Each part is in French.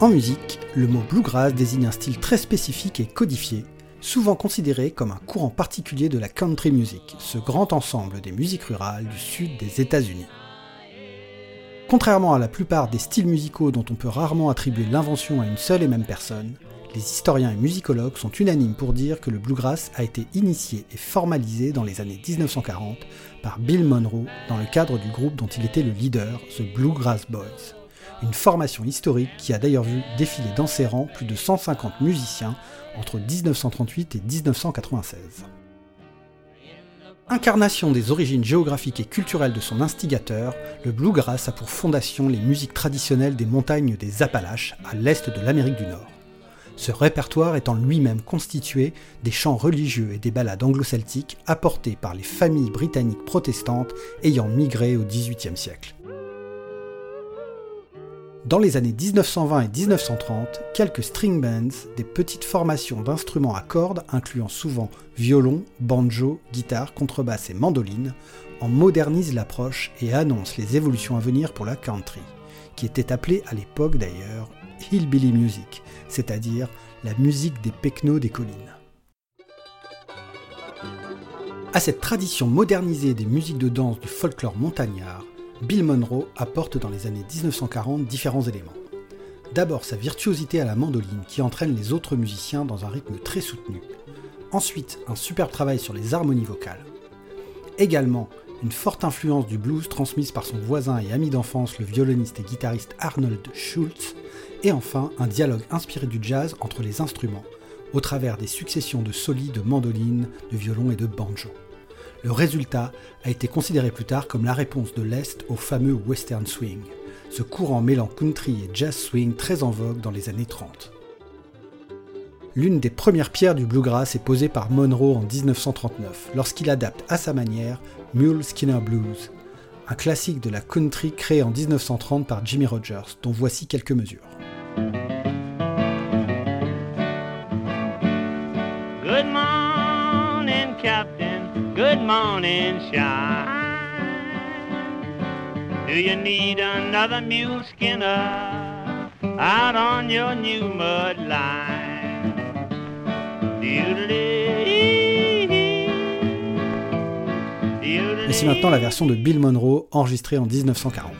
En musique, le mot bluegrass désigne un style très spécifique et codifié, souvent considéré comme un courant particulier de la country music, ce grand ensemble des musiques rurales du sud des États-Unis. Contrairement à la plupart des styles musicaux dont on peut rarement attribuer l'invention à une seule et même personne, les historiens et musicologues sont unanimes pour dire que le bluegrass a été initié et formalisé dans les années 1940 par Bill Monroe dans le cadre du groupe dont il était le leader, The Bluegrass Boys. Une formation historique qui a d'ailleurs vu défiler dans ses rangs plus de 150 musiciens entre 1938 et 1996. Incarnation des origines géographiques et culturelles de son instigateur, le bluegrass a pour fondation les musiques traditionnelles des montagnes des Appalaches à l'est de l'Amérique du Nord ce répertoire étant lui-même constitué des chants religieux et des ballades anglo-celtiques apportés par les familles britanniques protestantes ayant migré au XVIIIe siècle. Dans les années 1920 et 1930, quelques string bands, des petites formations d'instruments à cordes incluant souvent violon, banjo, guitare, contrebasse et mandoline, en modernisent l'approche et annoncent les évolutions à venir pour la country, qui était appelée à l'époque d'ailleurs hillbilly music, c'est-à-dire la musique des pecnos des collines. À cette tradition modernisée des musiques de danse du folklore montagnard, Bill Monroe apporte dans les années 1940 différents éléments. D'abord sa virtuosité à la mandoline qui entraîne les autres musiciens dans un rythme très soutenu. Ensuite, un superbe travail sur les harmonies vocales. Également, une forte influence du blues transmise par son voisin et ami d'enfance, le violoniste et guitariste Arnold Schultz, et enfin un dialogue inspiré du jazz entre les instruments, au travers des successions de solis de mandoline, de violon et de banjo. Le résultat a été considéré plus tard comme la réponse de l'Est au fameux western swing, ce courant mêlant country et jazz swing très en vogue dans les années 30. L'une des premières pierres du bluegrass est posée par Monroe en 1939, lorsqu'il adapte à sa manière Mule Skinner Blues, un classique de la country créé en 1930 par Jimmy Rogers, dont voici quelques mesures. Good morning, shine. Do you need another mule skinner? Out on your new mud line? Voici maintenant la version de Bill Monroe enregistrée en 1940.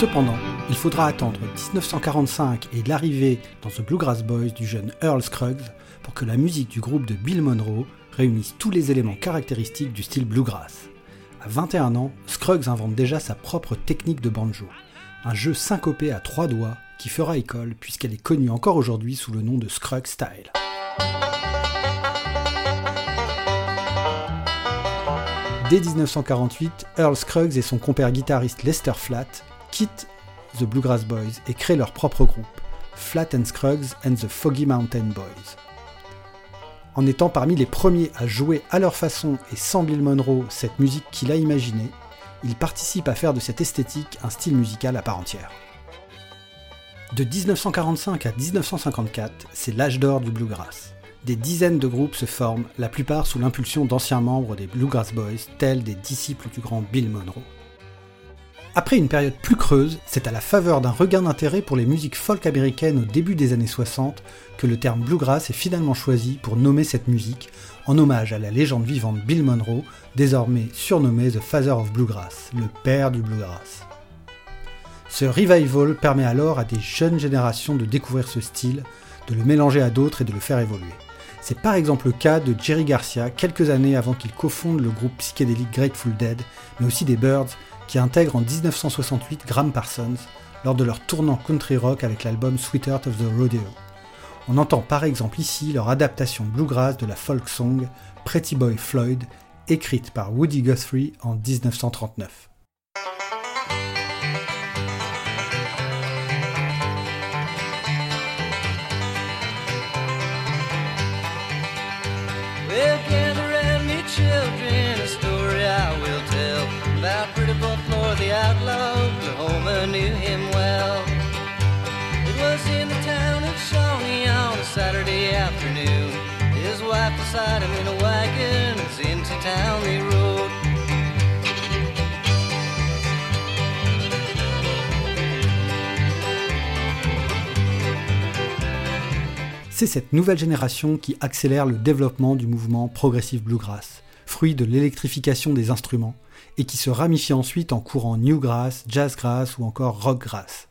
Cependant, il faudra attendre 1945 et l'arrivée dans The Bluegrass Boys du jeune Earl Scruggs pour que la musique du groupe de Bill Monroe réunisse tous les éléments caractéristiques du style bluegrass. À 21 ans, Scruggs invente déjà sa propre technique de banjo, un jeu syncopé à trois doigts qui fera école puisqu'elle est connue encore aujourd'hui sous le nom de Scruggs Style. Dès 1948, Earl Scruggs et son compère guitariste Lester Flatt quittent The Bluegrass Boys et créent leur propre groupe, Flat and Scruggs and the Foggy Mountain Boys. En étant parmi les premiers à jouer à leur façon et sans Bill Monroe cette musique qu'il a imaginée, ils participent à faire de cette esthétique un style musical à part entière. De 1945 à 1954, c'est l'âge d'or du bluegrass. Des dizaines de groupes se forment, la plupart sous l'impulsion d'anciens membres des Bluegrass Boys, tels des disciples du grand Bill Monroe. Après une période plus creuse, c'est à la faveur d'un regain d'intérêt pour les musiques folk américaines au début des années 60 que le terme bluegrass est finalement choisi pour nommer cette musique, en hommage à la légende vivante Bill Monroe, désormais surnommé The Father of Bluegrass, le père du bluegrass. Ce revival permet alors à des jeunes générations de découvrir ce style, de le mélanger à d'autres et de le faire évoluer. C'est par exemple le cas de Jerry Garcia, quelques années avant qu'il cofonde le groupe psychédélique Grateful Dead, mais aussi des Birds, qui intègrent en 1968 Graham Parsons lors de leur tournant country rock avec l'album Sweet Heart of the Rodeo. On entend par exemple ici leur adaptation bluegrass de la folk song Pretty Boy Floyd, écrite par Woody Guthrie en 1939. Well, gather round me, children, a story I will tell about pretty Buffalo, the outlaw. Oklahoma knew him well. It was in the town of Shawnee on a Saturday afternoon. His wife beside him in a wagon as into town they C'est cette nouvelle génération qui accélère le développement du mouvement progressive bluegrass, fruit de l'électrification des instruments, et qui se ramifie ensuite en courant newgrass, jazzgrass ou encore rockgrass.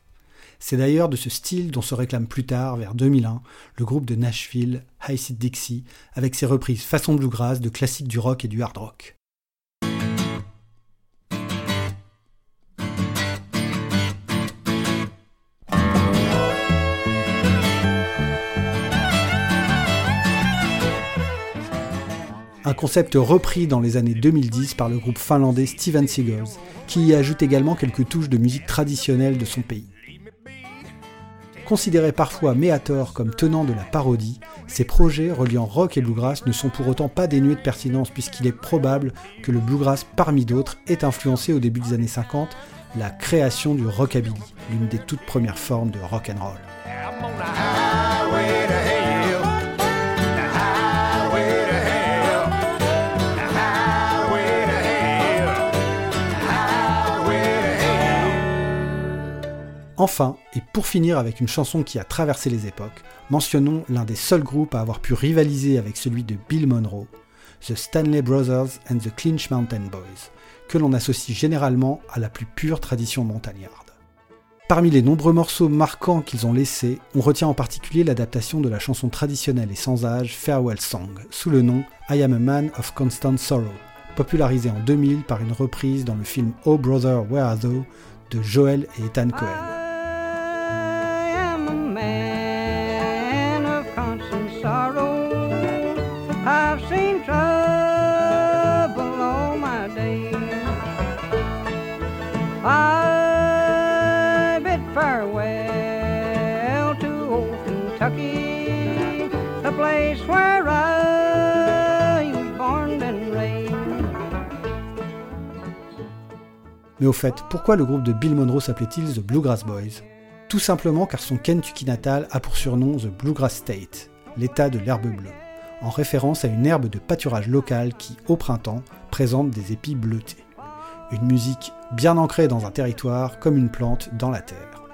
C'est d'ailleurs de ce style dont se réclame plus tard, vers 2001, le groupe de Nashville, High Seat Dixie, avec ses reprises façon bluegrass de classiques du rock et du hard rock. Un concept repris dans les années 2010 par le groupe finlandais Steven Seagulls, qui y ajoute également quelques touches de musique traditionnelle de son pays. Considérés parfois mais à tort comme tenant de la parodie, ces projets reliant rock et bluegrass ne sont pour autant pas dénués de pertinence puisqu'il est probable que le bluegrass parmi d'autres ait influencé au début des années 50 la création du rockabilly, l'une des toutes premières formes de rock and roll. Enfin, et pour finir avec une chanson qui a traversé les époques, mentionnons l'un des seuls groupes à avoir pu rivaliser avec celui de Bill Monroe, The Stanley Brothers and the Clinch Mountain Boys, que l'on associe généralement à la plus pure tradition montagnarde. Parmi les nombreux morceaux marquants qu'ils ont laissés, on retient en particulier l'adaptation de la chanson traditionnelle et sans âge Farewell Song, sous le nom I Am a Man of Constant Sorrow, popularisée en 2000 par une reprise dans le film Oh Brother Where Are Thou de Joel et Ethan Cohen. Mais au fait, pourquoi le groupe de Bill Monroe s'appelait-il The Bluegrass Boys? Tout simplement car son Kentucky natal a pour surnom The Bluegrass State, l'état de l'herbe bleue, en référence à une herbe de pâturage local qui, au printemps, présente des épis bleutés. Une musique bien ancrée dans un territoire comme une plante dans la terre.